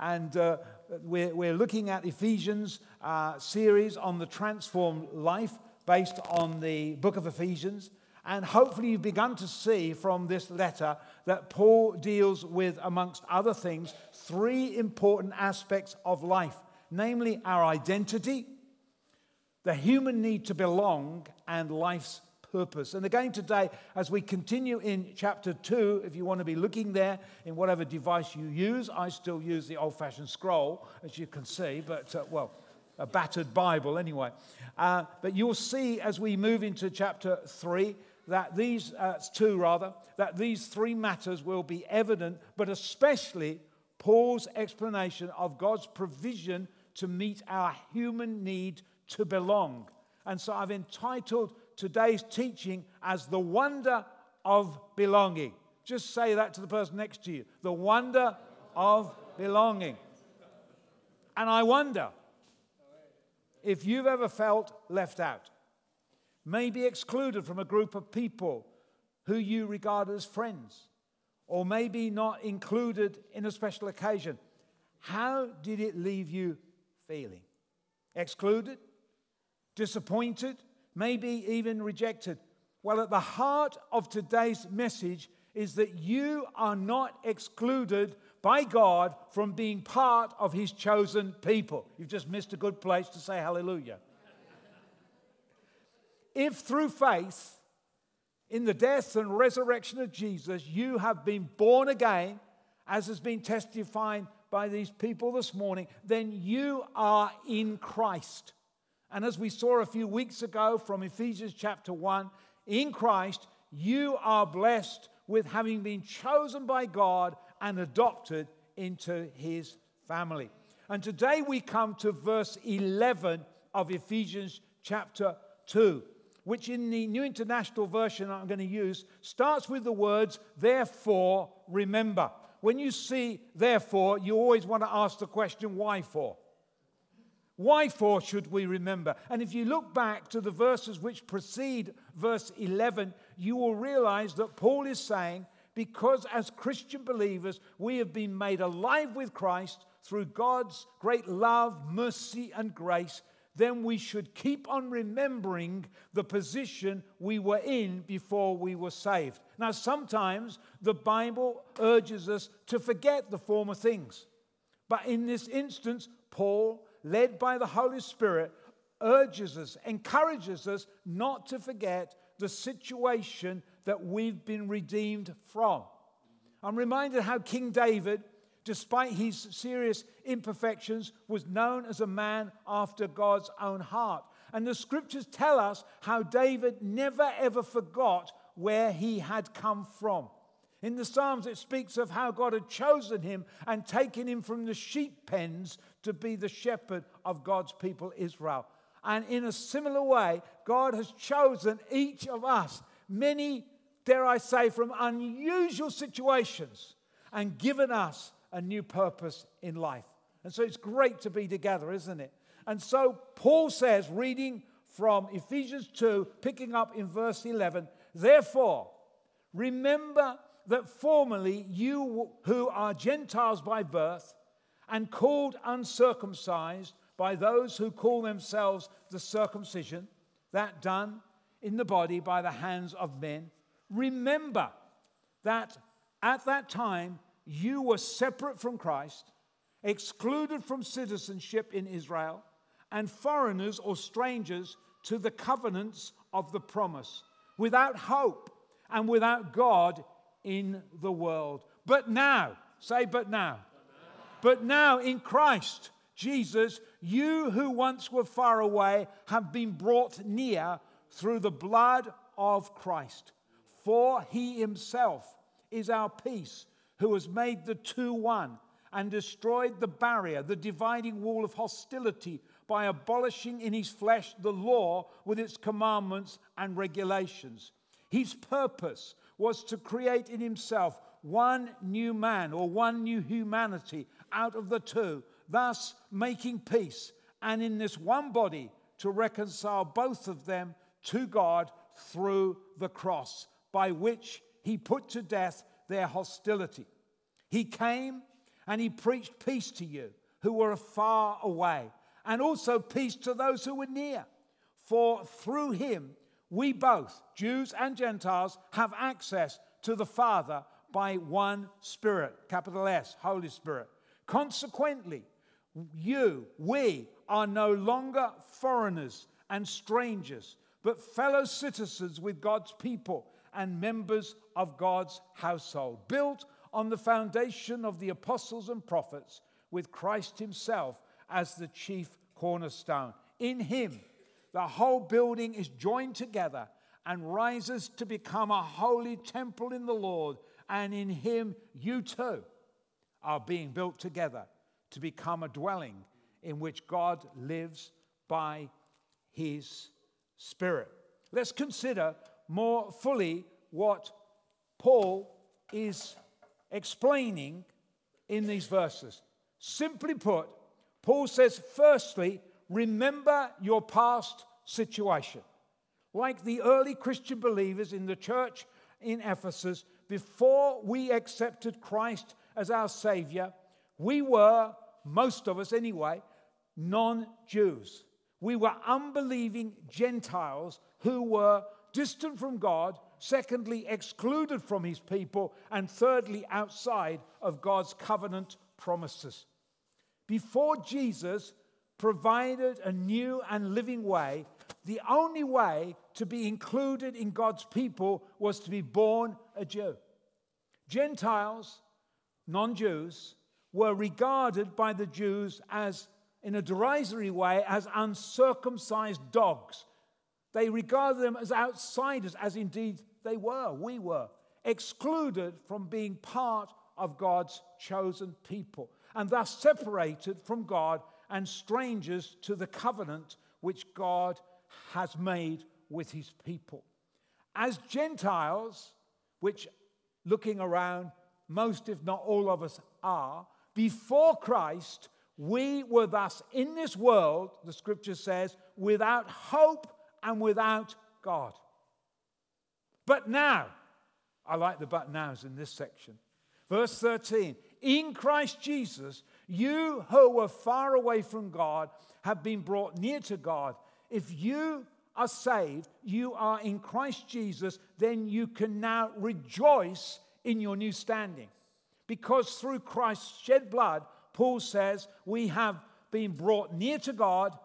And uh, we're, we're looking at Ephesians uh, series on the transformed life based on the book of Ephesians. And hopefully, you've begun to see from this letter that Paul deals with, amongst other things, three important aspects of life namely, our identity, the human need to belong, and life's purpose. And again, today, as we continue in chapter 2, if you want to be looking there in whatever device you use, I still use the old fashioned scroll, as you can see, but uh, well, a battered Bible anyway. Uh, but you'll see as we move into chapter 3 that these, uh, 2 rather, that these three matters will be evident, but especially Paul's explanation of God's provision to meet our human need to belong. And so I've entitled today's teaching as the wonder of belonging. Just say that to the person next to you the wonder of belonging. And I wonder if you've ever felt left out, maybe excluded from a group of people who you regard as friends, or maybe not included in a special occasion. How did it leave you feeling? Excluded? Disappointed? Maybe even rejected. Well, at the heart of today's message is that you are not excluded by God from being part of His chosen people. You've just missed a good place to say hallelujah. if through faith in the death and resurrection of Jesus you have been born again, as has been testified by these people this morning, then you are in Christ. And as we saw a few weeks ago from Ephesians chapter 1, in Christ, you are blessed with having been chosen by God and adopted into his family. And today we come to verse 11 of Ephesians chapter 2, which in the New International Version I'm going to use starts with the words, therefore remember. When you see therefore, you always want to ask the question, why for? Why for should we remember? And if you look back to the verses which precede verse 11, you will realize that Paul is saying, because as Christian believers we have been made alive with Christ through God's great love, mercy, and grace, then we should keep on remembering the position we were in before we were saved. Now, sometimes the Bible urges us to forget the former things. But in this instance, Paul led by the Holy Spirit, urges us, encourages us not to forget the situation that we've been redeemed from. I'm reminded how King David, despite his serious imperfections, was known as a man after God's own heart. And the scriptures tell us how David never ever forgot where he had come from. In the Psalms, it speaks of how God had chosen him and taken him from the sheep pens to be the shepherd of God's people, Israel. And in a similar way, God has chosen each of us, many, dare I say, from unusual situations, and given us a new purpose in life. And so it's great to be together, isn't it? And so Paul says, reading from Ephesians 2, picking up in verse 11, therefore, remember that formerly you who are Gentiles by birth and called uncircumcised by those who call themselves the circumcision, that done in the body by the hands of men, remember that at that time you were separate from Christ, excluded from citizenship in Israel, and foreigners or strangers to the covenants of the promise, without hope and without God in the world. But now, say, but now. But now in Christ Jesus, you who once were far away have been brought near through the blood of Christ. For he himself is our peace, who has made the two one and destroyed the barrier, the dividing wall of hostility, by abolishing in his flesh the law with its commandments and regulations. His purpose was to create in himself one new man or one new humanity out of the two, thus making peace, and in this one body to reconcile both of them to God through the cross, by which he put to death their hostility. He came And he preached peace to you who were far away, and also peace to those who were near. For through him we both, Jews and Gentiles, have access to the Father by one Spirit, capital S, Holy Spirit. Consequently, you, we, are no longer foreigners and strangers, but fellow citizens with God's people and members of God's household, built on the foundation of the apostles and prophets, with Christ Himself as the chief cornerstone. In Him, the whole building is joined together and rises to become a holy temple in the Lord, and in Him, you too are being built together to become a dwelling in which God lives by His Spirit. Let's consider more fully what Paul is explaining in these verses. Simply put, Paul says, firstly, remember your past situation. Like the early Christian believers in the church in Ephesus, before we accepted Christ as our Savior, we were, most of us anyway, non Jews. We were unbelieving Gentiles who were distant from God, secondly, excluded from His people, and thirdly, outside of God's covenant promises. Before Jesus provided a new and living way, the only way to be included in God's people was to be born a Jew. Gentiles, non Jews, were regarded by the Jews as, in a derisory way, as uncircumcised dogs. They regarded them as outsiders, as indeed they were, we were, excluded from being part of God's chosen people, and thus separated from God and strangers to the covenant which God has made with his people. As Gentiles, which looking around, most if not all of us are, before Christ, we were thus in this world, the scripture says, without hope and without God. But now, I like the but nows in this section. Verse 13 In Christ Jesus, you who were far away from God have been brought near to God. If you are saved, you are in Christ Jesus, then you can now rejoice in your new standing. Because through Christ's shed blood, Paul says, we have been brought near to God,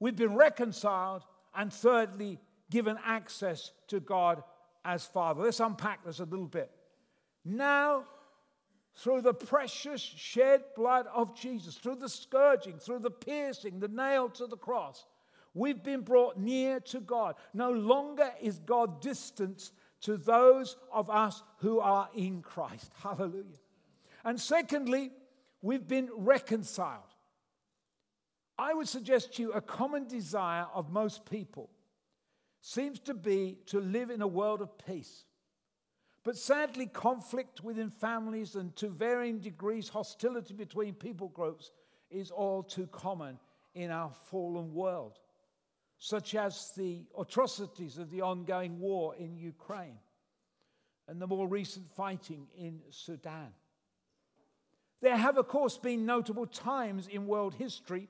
we've been reconciled, and thirdly, given access to God as Father. Let's unpack this a little bit. Now, through the precious shed blood of Jesus, through the scourging, through the piercing, the nail to the cross, we've been brought near to God. No longer is God distant to those of us who are in Christ. Hallelujah. And secondly, we've been reconciled. I would suggest to you a common desire of most people seems to be to live in a world of peace. But sadly, conflict within families and to varying degrees, hostility between people groups is all too common in our fallen world, such as the atrocities of the ongoing war in Ukraine and the more recent fighting in Sudan. There have, of course, been notable times in world history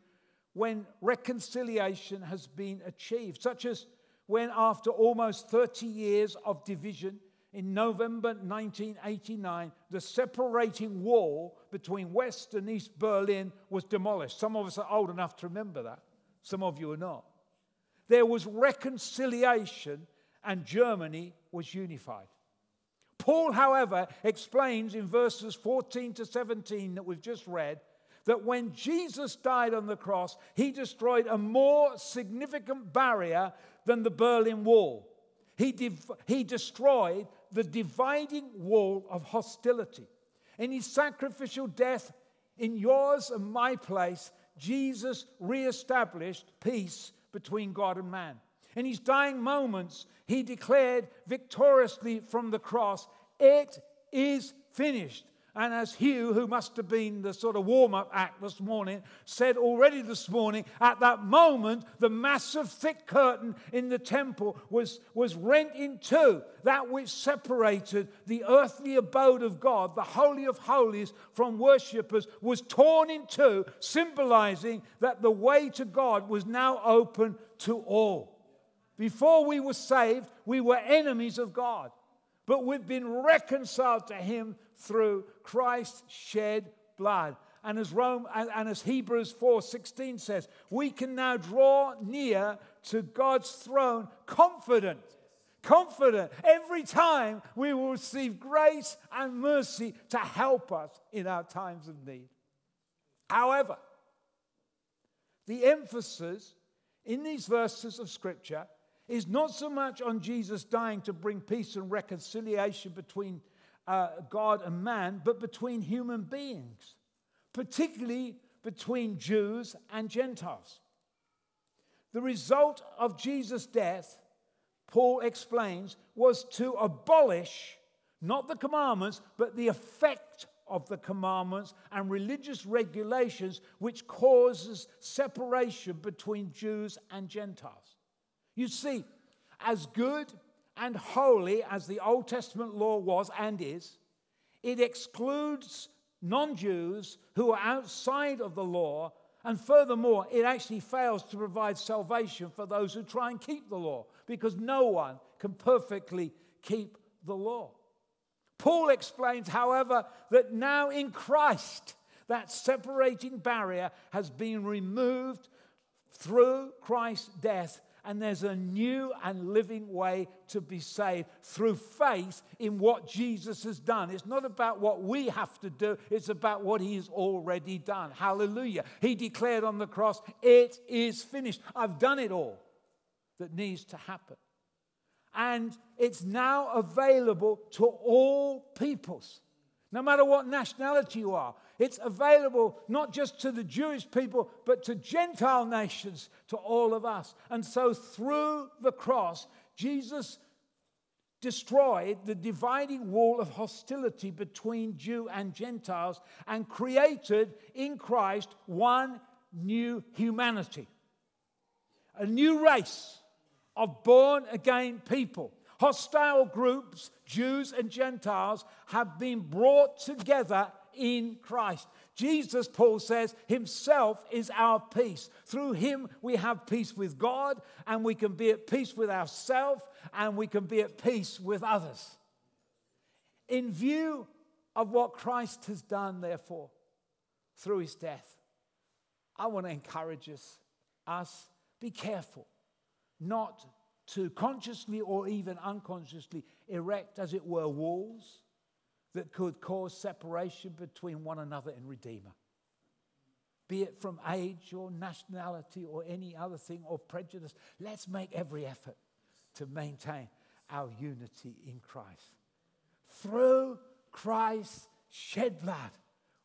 when reconciliation has been achieved, such as when, after almost 30 years of division, in November 1989, the separating wall between West and East Berlin was demolished. Some of us are old enough to remember that, some of you are not. There was reconciliation, and Germany was unified. Paul, however, explains in verses 14 to 17 that we've just read that when Jesus died on the cross, he destroyed a more significant barrier than the Berlin Wall. He, div- he destroyed the dividing wall of hostility. In his sacrificial death in yours and my place, Jesus reestablished peace between God and man. In his dying moments, he declared victoriously from the cross, It is finished. And as Hugh, who must have been the sort of warm up act this morning, said already this morning, at that moment, the massive thick curtain in the temple was, was rent in two. That which separated the earthly abode of God, the Holy of Holies, from worshippers, was torn in two, symbolizing that the way to God was now open to all. Before we were saved, we were enemies of God but we've been reconciled to him through Christ's shed blood. And as Rome and, and as Hebrews 4:16 says, we can now draw near to God's throne confident. Confident every time we will receive grace and mercy to help us in our times of need. However, the emphasis in these verses of Scripture is not so much on Jesus dying to bring peace and reconciliation between uh, God and man, but between human beings, particularly between Jews and Gentiles. The result of Jesus' death, Paul explains, was to abolish not the commandments, but the effect of the commandments and religious regulations which causes separation between Jews and Gentiles. You see, as good and holy as the Old Testament law was and is, it excludes non Jews who are outside of the law, and furthermore, it actually fails to provide salvation for those who try and keep the law, because no one can perfectly keep the law. Paul explains, however, that now in Christ, that separating barrier has been removed through Christ's death and there's a new and living way to be saved through faith in what Jesus has done. It's not about what we have to do, it's about what He's already done. Hallelujah. He declared on the cross, It is finished. I've done it all that needs to happen. And it's now available to all peoples, no matter what nationality you are. It's available not just to the Jewish people, but to Gentile nations, to all of us. And so through the cross, Jesus destroyed the dividing wall of hostility between Jew and Gentiles and created in Christ one new humanity, a new race of born again people. Hostile groups, Jews and Gentiles, have been brought together in Christ. Jesus, Paul says, himself is our peace. Through him, we have peace with God, and we can be at peace with ourselves, and we can be at peace with others. In view of what Christ has done, therefore, through his death, I want to encourage us, us, be careful not to consciously or even unconsciously erect, as it were, walls that could cause separation between one another and Redeemer. Be it from age or nationality or any other thing or prejudice, let's make every effort to maintain our unity in Christ. Through Christ's shed blood,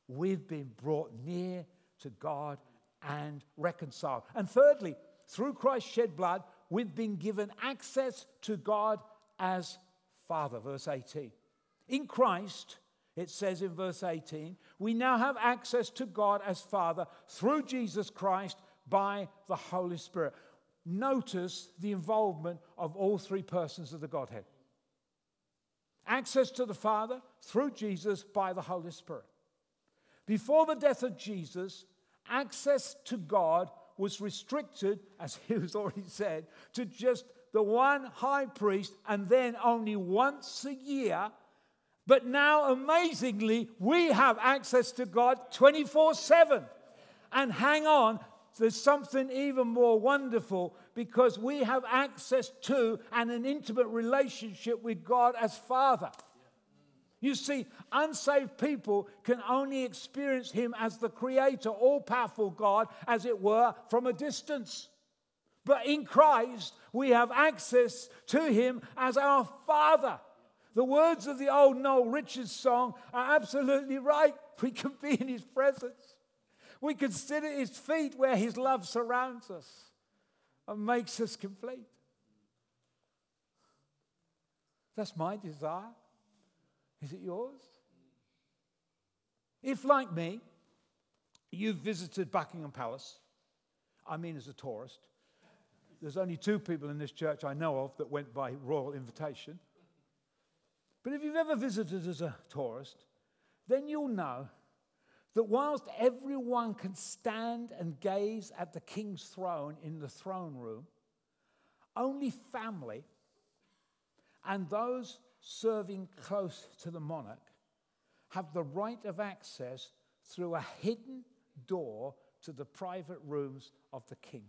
we've been brought near to God and reconciled. And thirdly, through Christ's shed blood, we've been given access to God as Father. Verse 18. In Christ, it says in verse 18, we now have access to God as Father through Jesus Christ by the Holy Spirit. Notice the involvement of all three persons of the Godhead. Access to the Father through Jesus by the Holy Spirit. Before the death of Jesus, access to God was restricted, as he was already said, to just the one high priest and then only once a year but now, amazingly, we have access to God 24 7. And hang on, there's something even more wonderful because we have access to and an intimate relationship with God as Father. You see, unsaved people can only experience Him as the Creator, all powerful God, as it were, from a distance. But in Christ, we have access to Him as our Father. The words of the old Noel Richards song are absolutely right. We can be in his presence. We can sit at his feet where his love surrounds us and makes us complete. That's my desire. Is it yours? If, like me, you've visited Buckingham Palace, I mean as a tourist, there's only two people in this church I know of that went by royal invitation. But if you've ever visited as a tourist, then you'll know that whilst everyone can stand and gaze at the king's throne in the throne room, only family and those serving close to the monarch have the right of access through a hidden door to the private rooms of the king.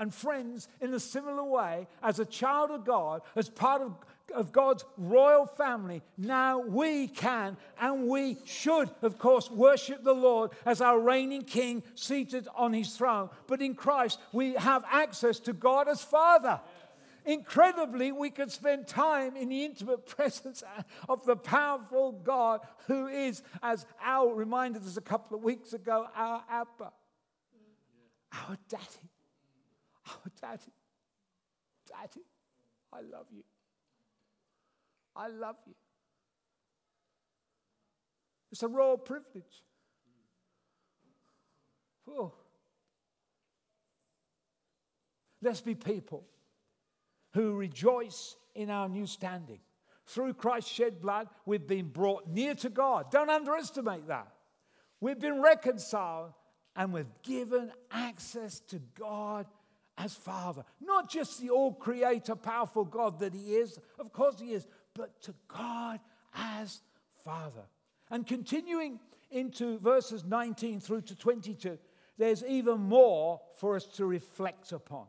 And friends, in a similar way, as a child of God, as part of, of God's royal family, now we can and we should, of course, worship the Lord as our reigning king seated on his throne. But in Christ, we have access to God as Father. Incredibly, we can spend time in the intimate presence of the powerful God who is, as Al reminded us a couple of weeks ago, our Abba, our daddy. Oh, Daddy, Daddy, I love you. I love you. It's a royal privilege. Oh. Let's be people who rejoice in our new standing. Through Christ's shed blood, we've been brought near to God. Don't underestimate that. We've been reconciled and we've given access to God as Father. Not just the all creator, powerful God that He is, of course He is, but to God as Father. And continuing into verses 19 through to 22, there's even more for us to reflect upon.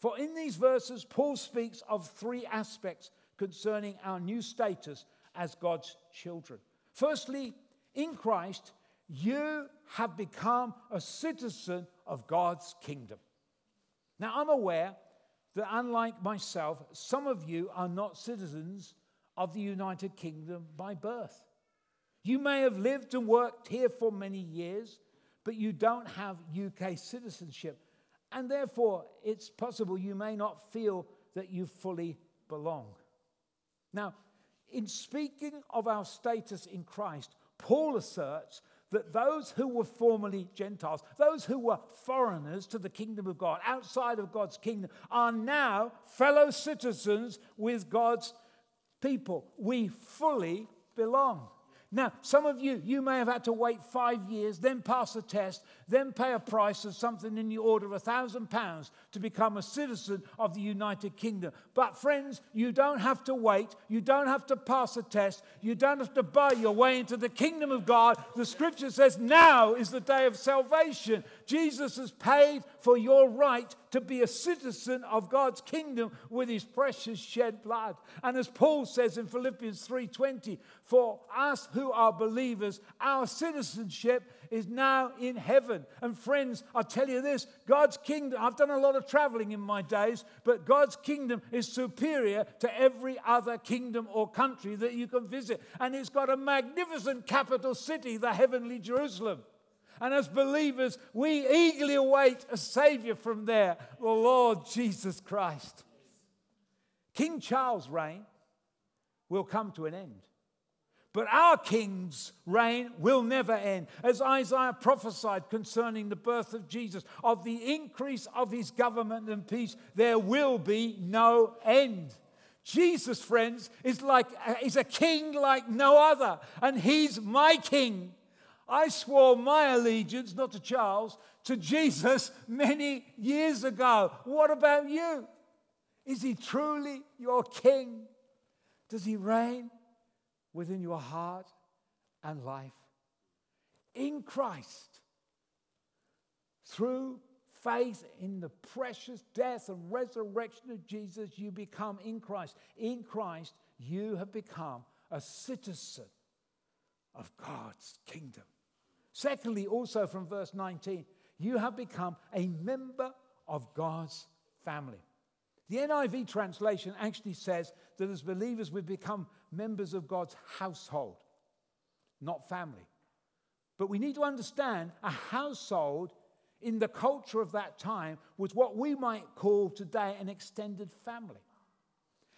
For in these verses, Paul speaks of three aspects concerning our new status as God's children. Firstly, in Christ, you have become a citizen of God's kingdom. Now, I'm aware that unlike myself, some of you are not citizens of the United Kingdom by birth. You may have lived and worked here for many years, but you don't have UK citizenship. And therefore, it's possible you may not feel that you fully belong. Now, in speaking of our status in Christ, Paul asserts that those who were formerly Gentiles, those who were foreigners to the kingdom of God, outside of God's kingdom, are now fellow citizens with God's people. We fully belong. Now, some of you, you may have had to wait five years, then pass a test, then pay a price of something in the order of a thousand pounds to become a citizen of the United Kingdom. But, friends, you don't have to wait. You don't have to pass a test. You don't have to buy your way into the kingdom of God. The scripture says now is the day of salvation. Jesus has paid for your right to be a citizen of God's kingdom with his precious shed blood. And as Paul says in Philippians 3:20, for us who are believers, our citizenship is now in heaven. And friends, I tell you this, God's kingdom, I've done a lot of traveling in my days, but God's kingdom is superior to every other kingdom or country that you can visit. And it's got a magnificent capital city, the heavenly Jerusalem. And as believers, we eagerly await a Savior from there, the Lord Jesus Christ. King Charles' reign will come to an end. But our king's reign will never end. As Isaiah prophesied concerning the birth of Jesus, of the increase of his government and peace, there will be no end. Jesus, friends, is like is a king like no other, and he's my king. I swore my allegiance, not to Charles, to Jesus many years ago. What about you? Is he truly your king? Does he reign within your heart and life? In Christ, through faith in the precious death and resurrection of Jesus, you become in Christ. In Christ, you have become a citizen of God's kingdom. Secondly, also from verse 19, you have become a member of God's family. The NIV translation actually says that as believers we become members of God's household, not family. But we need to understand a household in the culture of that time was what we might call today an extended family.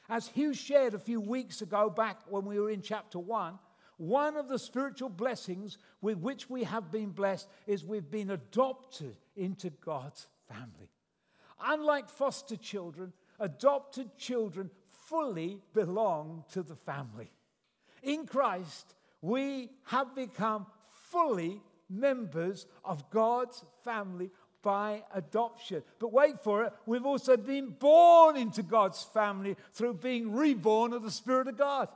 As Hugh shared a few weeks ago, back when we were in chapter 1, one of the spiritual blessings with which we have been blessed is we've been adopted into God's family. Unlike foster children, adopted children fully belong to the family. In Christ, we have become fully members of God's family by adoption. But wait for it, we've also been born into God's family through being reborn of the Spirit of God.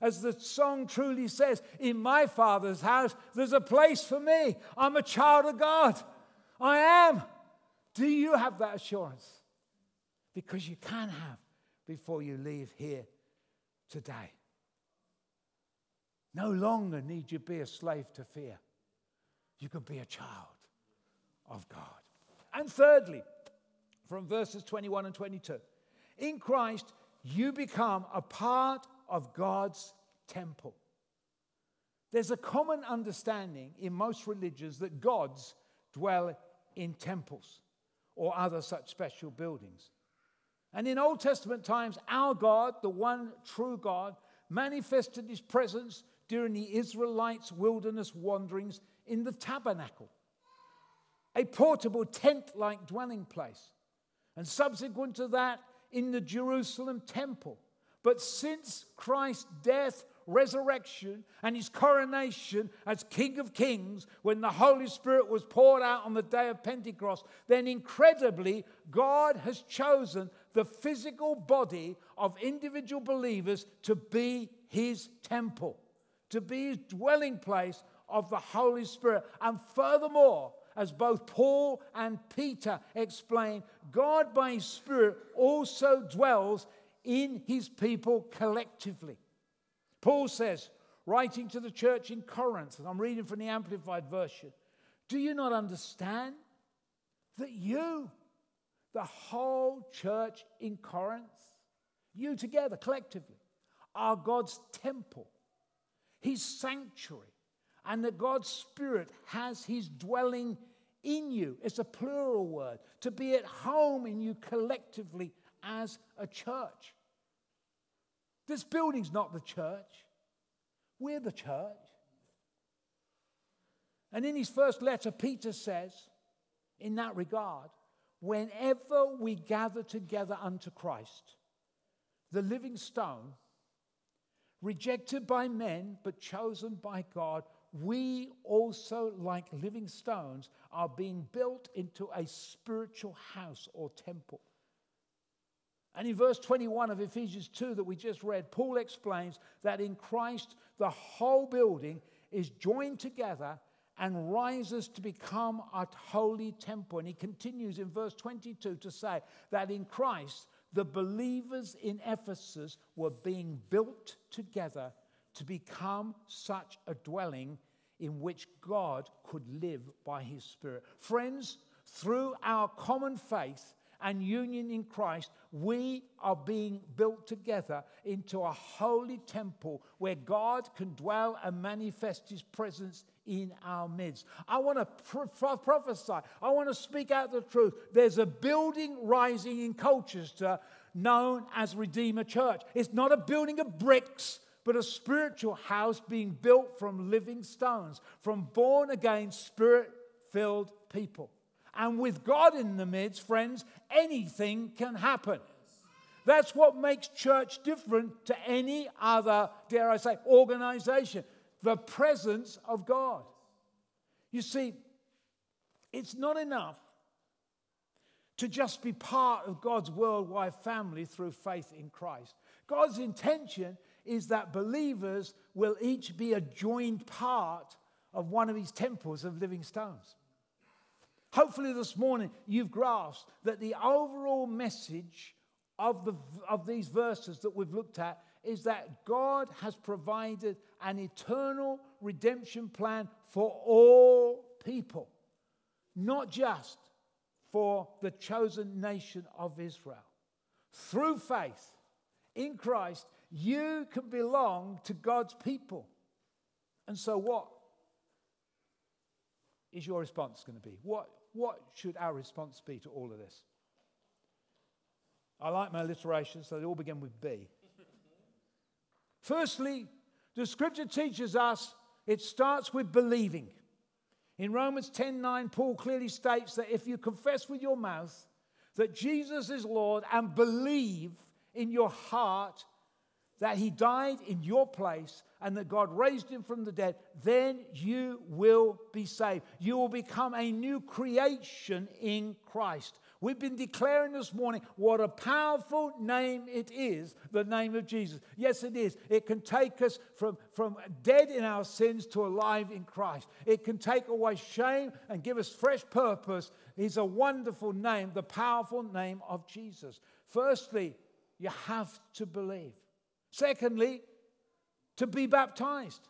As the song truly says, in my Father's house, there's a place for me. I'm a child of God. I am. Do you have that assurance? Because you can have before you leave here today. No longer need you be a slave to fear. You can be a child of God. And thirdly, from verses 21 and 22, in Christ, you become a part of God's temple. There's a common understanding in most religions that gods dwell in temples or other such special buildings. And in Old Testament times, our God, the one true God, manifested his presence during the Israelites' wilderness wanderings in the tabernacle, a portable tent like dwelling place. And subsequent to that, in the Jerusalem temple. But since Christ's death, resurrection, and his coronation as King of Kings, when the Holy Spirit was poured out on the day of Pentecost, then incredibly, God has chosen the physical body of individual believers to be his temple, to be his dwelling place of the Holy Spirit. And furthermore, as both Paul and Peter explain, God by his Spirit also dwells in his people collectively. Paul says, writing to the church in Corinth, and I'm reading from the Amplified Version, do you not understand that you, the whole church in Corinth, you together collectively, are God's temple, his sanctuary, and that God's Spirit has his dwelling in you. It's a plural word, to be at home in you collectively as a church. This building's not the church, we're the church. And in his first letter, Peter says, in that regard, whenever we gather together unto Christ, the living stone, rejected by men but chosen by God, we also, like living stones, are being built into a spiritual house or temple. And in verse 21 of Ephesians 2 that we just read, Paul explains that in Christ the whole building is joined together and rises to become a holy temple. And he continues in verse 22 to say that in Christ the believers in Ephesus were being built together to become such a dwelling in which God could live by his Spirit. Friends, through our common faith, and union in Christ, we are being built together into a holy temple where God can dwell and manifest his presence in our midst. I want to pro- prophesy, I want to speak out the truth. There's a building rising in Colchester known as Redeemer Church. It's not a building of bricks but a spiritual house being built from living stones, from born again, spirit filled people. And with God in the midst, friends, anything can happen. That's what makes church different to any other, dare I say, organization the presence of God. You see, it's not enough to just be part of God's worldwide family through faith in Christ. God's intention is that believers will each be a joined part of one of his temples of living stones. Hopefully, this morning you've grasped that the overall message of, the, of these verses that we've looked at is that God has provided an eternal redemption plan for all people, not just for the chosen nation of Israel. Through faith in Christ, you can belong to God's people. And so, what is your response going to be? What, what should our response be to all of this? I like my alliteration, so they all begin with B. Firstly, The scripture teaches us it starts with believing. In Romans 10 9, Paul clearly states that if you confess with your mouth that Jesus is Lord and believe in your heart that he died in your place and that God raised him from the dead, then you will be saved. You will become a new creation in Christ. We've been declaring this morning what a powerful name it is, the name of Jesus. Yes, it is. It can take us from, from dead in our sins to alive in Christ. It can take away shame and give us fresh purpose. It's a wonderful name, the powerful name of Jesus. Firstly, you have to believe. Secondly, to be baptized.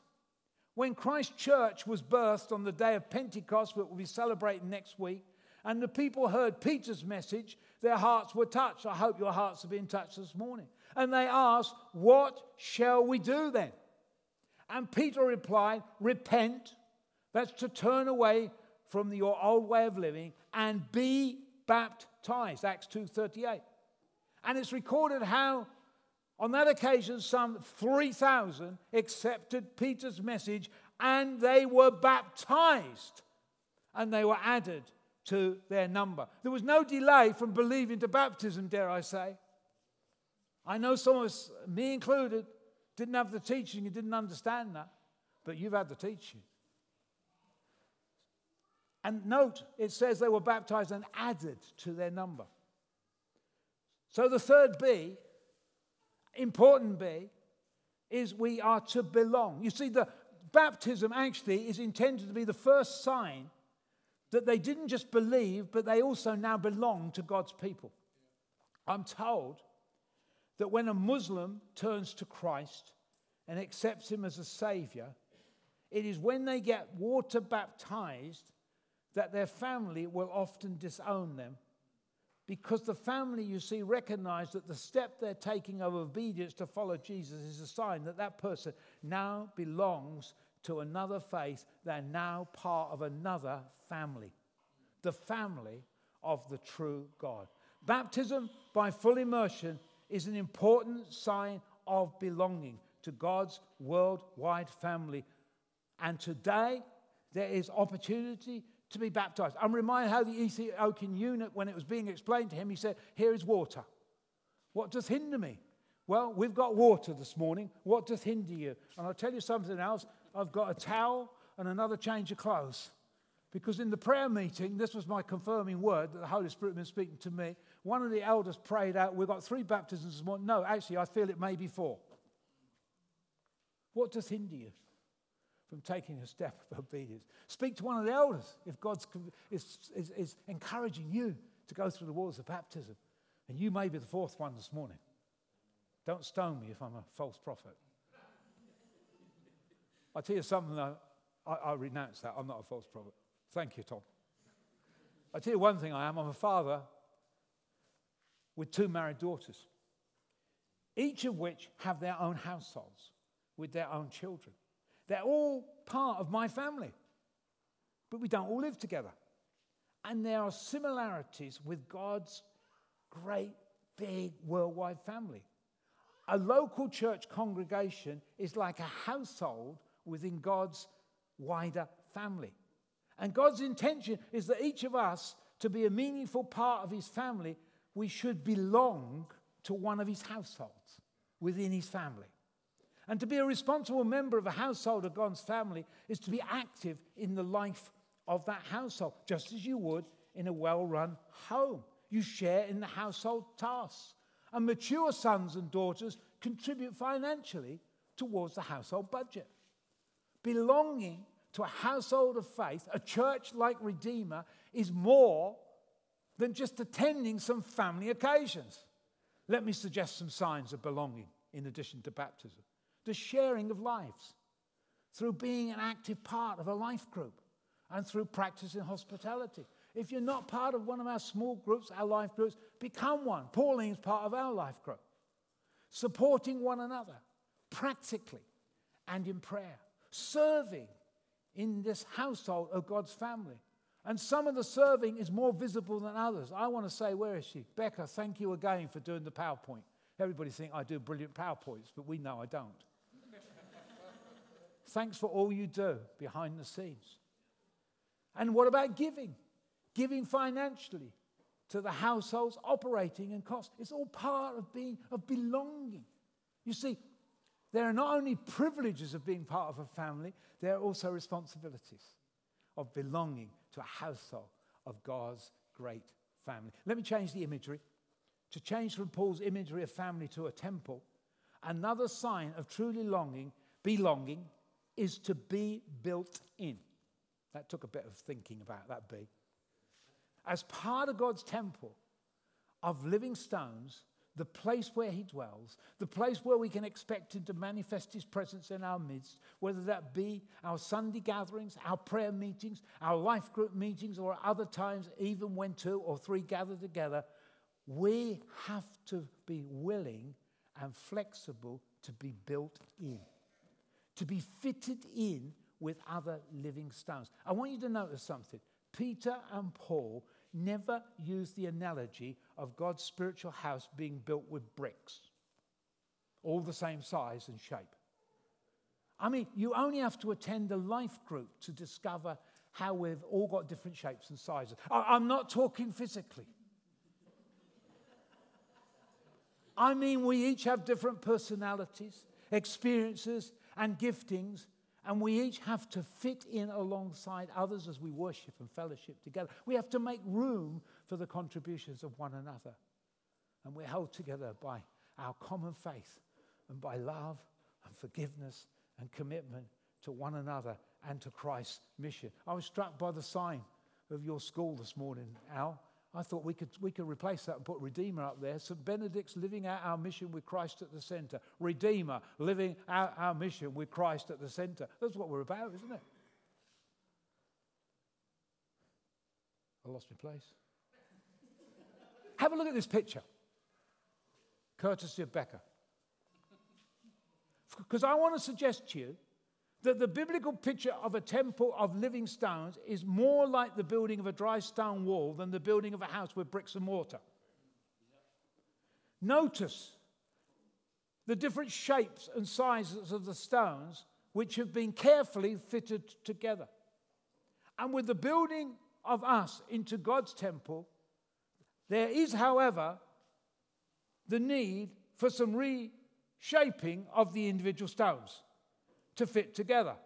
When Christ Church was birthed on the day of Pentecost, which we'll be celebrating next week, and the people heard Peter's message, their hearts were touched. I hope your hearts have been touched this morning. And they asked, What shall we do then? And Peter replied, Repent. That's to turn away from your old way of living and be baptized. Acts 2:38. And it's recorded how on that occasion, some 3,000 accepted Peter's message and they were baptized and they were added to their number. There was no delay from believing to baptism, dare I say. I know some of us, me included, didn't have the teaching and didn't understand that, but you've had the teaching. And note, it says they were baptized and added to their number. So the third B important B is we are to belong. You see, the baptism actually is intended to be the first sign that they didn't just believe, but they also now belong to God's people. I'm told that when a Muslim turns to Christ and accepts him as a savior, it is when they get water baptized that their family will often disown them because the family, you see, recognize that the step they're taking of obedience to follow Jesus is a sign that that person now belongs to another faith. They're now part of another family, the family of the true God. Baptism by full immersion is an important sign of belonging to God's worldwide family. And today, there is opportunity to be baptized. I'm reminded how the Ethiopian eunuch, when it was being explained to him, he said, Here is water. What does hinder me? Well, we've got water this morning. What does hinder you? And I'll tell you something else. I've got a towel and another change of clothes. Because in the prayer meeting, this was my confirming word that the Holy Spirit had been speaking to me. One of the elders prayed out, We've got three baptisms this morning. No, actually, I feel it may be four. What does hinder you? From taking a step of obedience. Speak to one of the elders if God is, is, is encouraging you to go through the waters of baptism. And you may be the fourth one this morning. Don't stone me if I'm a false prophet. I'll tell you something, though. I, I renounce that. I'm not a false prophet. Thank you, Tom. I'll tell you one thing I am. I'm a father with two married daughters, each of which have their own households with their own children. They're all part of my family, but we don't all live together. And there are similarities with God's great, big, worldwide family. A local church congregation is like a household within God's wider family. And God's intention is that each of us, to be a meaningful part of his family, we should belong to one of his households within his family. And to be a responsible member of a household of God's family is to be active in the life of that household, just as you would in a well run home. You share in the household tasks. And mature sons and daughters contribute financially towards the household budget. Belonging to a household of faith, a church like Redeemer, is more than just attending some family occasions. Let me suggest some signs of belonging in addition to baptism the sharing of lives through being an active part of a life group and through practicing hospitality. If you're not part of one of our small groups, our life groups, become one. Pauline's part of our life group. Supporting one another practically and in prayer. Serving in this household of God's family. And some of the serving is more visible than others. I want to say, where is she? Becca, thank you again for doing the PowerPoint. Everybody think I do brilliant PowerPoints, but we know I don't. Thanks for all you do behind the scenes. And what about giving? Giving financially to the household's operating and costs. It's all part of being of belonging. You see, there are not only privileges of being part of a family, there are also responsibilities of belonging to a household of God's great family. Let me change the imagery. To change from Paul's imagery of family to a temple, another sign of truly longing, belonging, is to be built in. That took a bit of thinking about that be. As part of God's temple of living stones, the place where He dwells, the place where we can expect Him to manifest His presence in our midst, whether that be our Sunday gatherings, our prayer meetings, our life group meetings, or other times, even when two or three gather together, we have to be willing and flexible to be built in, to be fitted in with other living stones. I want you to notice something. Peter and Paul never used the analogy of God's spiritual house being built with bricks, all the same size and shape. I mean, you only have to attend a life group to discover how we've all got different shapes and sizes. I'm not talking physically. I mean, we each have different personalities, experiences, and giftings, and we each have to fit in alongside others as we worship and fellowship together. We have to make room for the contributions of one another. And we're held together by our common faith and by love and forgiveness and commitment to one another and to Christ's mission. I was struck by the sign of your school this morning, Al. I thought we could, we could replace that and put Redeemer up there. St. Benedict's living out our mission with Christ at the center. Redeemer living out our mission with Christ at the center. That's what we're about, isn't it? I lost my place. Have a look at this picture, courtesy of Becca. Because I want to suggest to you that the biblical picture of a temple of living stones is more like the building of a dry stone wall than the building of a house with bricks and mortar. Notice the different shapes and sizes of the stones which have been carefully fitted together. And with the building of us into God's temple, there is, however, the need for some reshaping of the individual stones to fit together.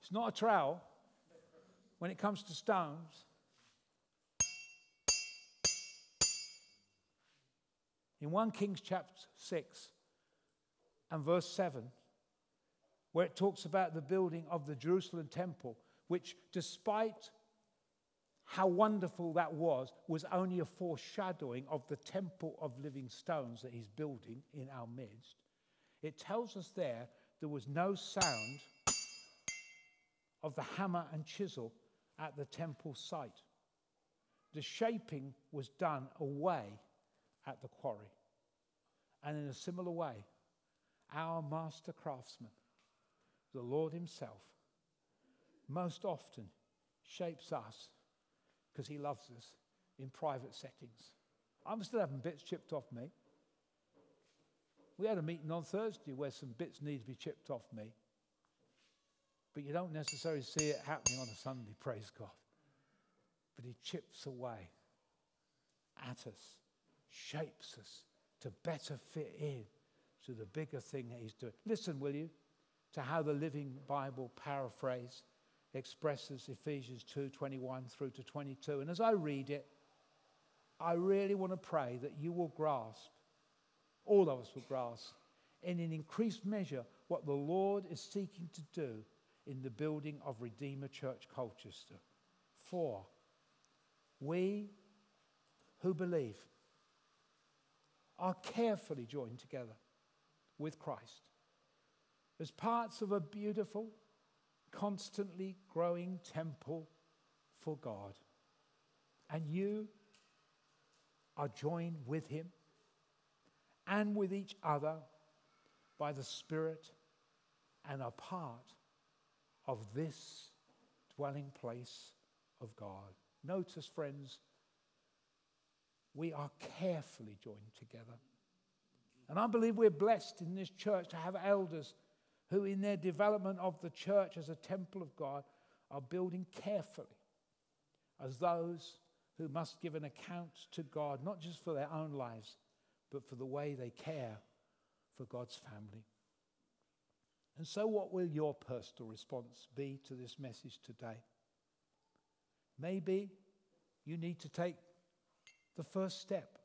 It's not a trowel when it comes to stones. In 1 Kings chapter 6 and verse 7, where it talks about the building of the Jerusalem temple, which, despite how wonderful that was, was only a foreshadowing of the temple of living stones that he's building in our midst. It tells us there there was no sound of the hammer and chisel at the temple site. The shaping was done away at the quarry. And in a similar way, our master craftsman, the Lord Himself, most often shapes us because he loves us in private settings. I'm still having bits chipped off me. We had a meeting on Thursday where some bits need to be chipped off me. But you don't necessarily see it happening on a Sunday, praise God. But he chips away at us, shapes us to better fit in to the bigger thing that he's doing. Listen, will you, to how the Living Bible paraphrase expresses Ephesians 2 21 through to 22. And as I read it, I really want to pray that you will grasp, all of us will grasp, in an increased measure, what the Lord is seeking to do in the building of Redeemer Church Colchester. For we who believe are carefully joined together with Christ as parts of a beautiful, constantly growing temple for God. And you are joined with Him and with each other by the Spirit and a part of this dwelling place of God. Notice, friends, we are carefully joined together And I believe we're blessed in this church to have elders who, in their development of the church as a temple of God, are building carefully as those who must give an account to God, not just for their own lives, but for the way they care for God's family. And so, what will your personal response be to this message today? Maybe you need to take the first step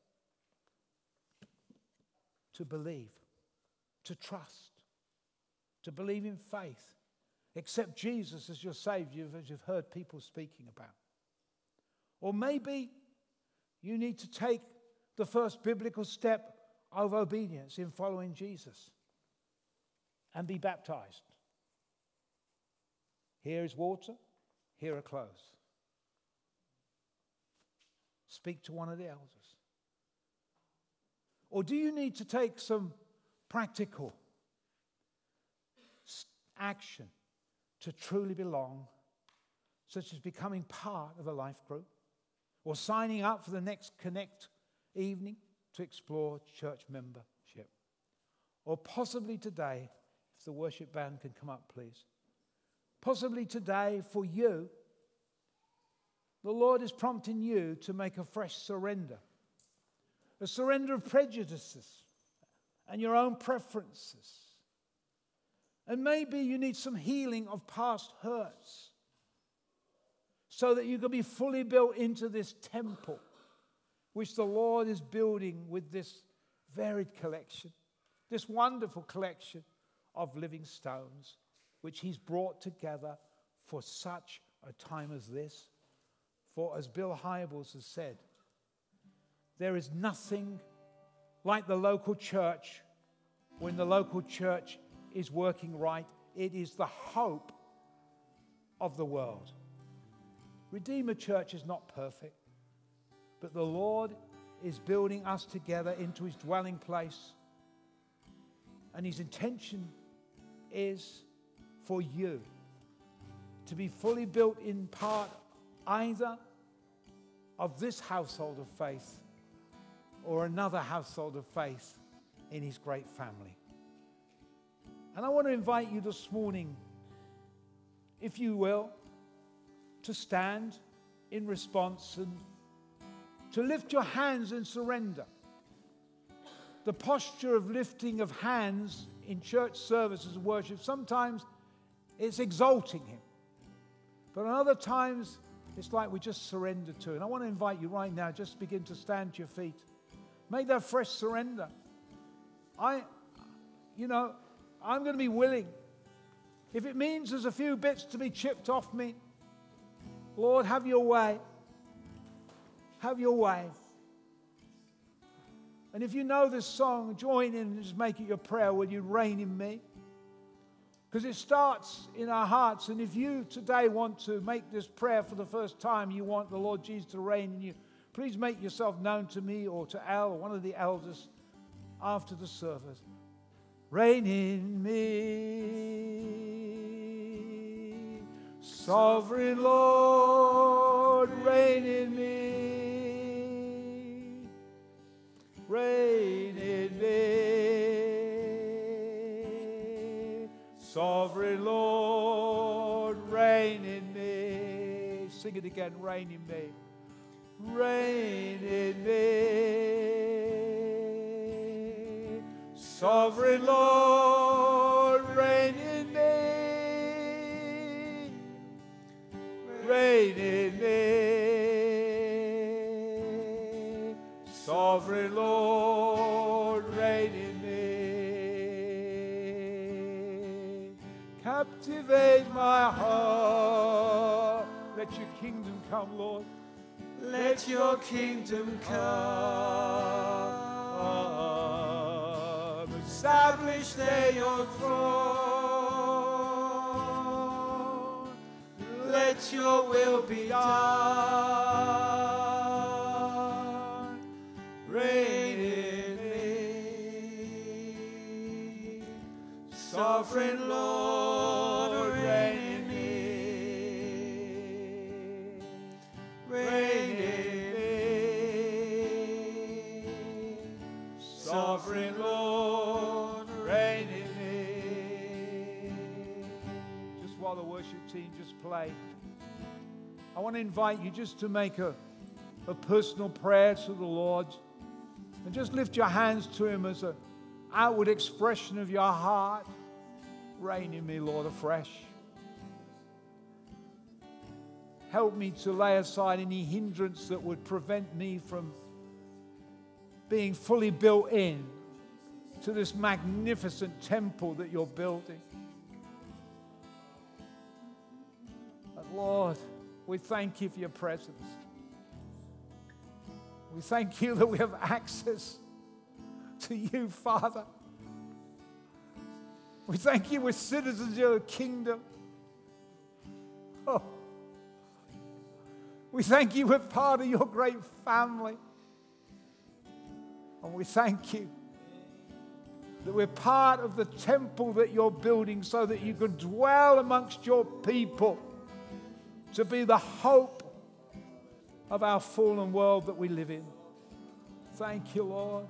to believe, to trust, to believe in faith. Accept Jesus as your Savior, as you've heard people speaking about. Or maybe you need to take the first biblical step of obedience in following Jesus and be baptized. Here is water, here are clothes. Speak to one of the elders. Or do you need to take some practical action to truly belong, such as becoming part of a life group or signing up for the next Connect evening to explore church membership? Or possibly today, if the worship band can come up, please. Possibly today, for you, the Lord is prompting you to make a fresh surrender a surrender of prejudices and your own preferences. And maybe you need some healing of past hurts so that you can be fully built into this temple which the Lord is building with this varied collection, this wonderful collection of living stones, which He's brought together for such a time as this. For as Bill Hybels has said, there is nothing like the local church when the local church is working right. It is the hope of the world. Redeemer Church is not perfect, but the Lord is building us together into his dwelling place. And his intention is for you to be fully built in part either of this household of faith or another household of faith in his great family. And I want to invite you this morning, if you will, to stand in response and to lift your hands in surrender. The posture of lifting of hands in church services and worship, sometimes it's exalting Him. But on other times, it's like we just surrender to. And I want to invite you right now, just begin to stand to your feet. Make that fresh surrender. I, you know, I'm going to be willing. If it means there's a few bits to be chipped off me, Lord, have your way. Have your way. And if you know this song, join in and just make it your prayer. Will you reign in me? Because it starts in our hearts. And if you today want to make this prayer for the first time, you want the Lord Jesus to reign in you, please make yourself known to me or to Al one of the elders after the service. Reign in me, sovereign Lord, reign in me, reign in me, sovereign Lord, reign in me. Sing it again, reign in me reign in me. Sovereign Lord, reign in me. Reign in me. Sovereign Lord, reign in me. Captivate my heart. Let your kingdom come, Lord. Let your kingdom come. Establish there your throne. Let your will be done. Worship team just play. I want to invite you just to make a, a personal prayer to the Lord and just lift your hands to Him as an outward expression of your heart. Reign in me, Lord, afresh. Help me to lay aside any hindrance that would prevent me from being fully built in to this magnificent temple that you're building. Lord, we thank you for your presence. We thank you that we have access to you, Father. We thank you we're citizens of your kingdom. Oh. We thank you we're part of your great family. And we thank you that we're part of the temple that you're building so that you can dwell amongst your people to be the hope of our fallen world that we live in. Thank you, Lord.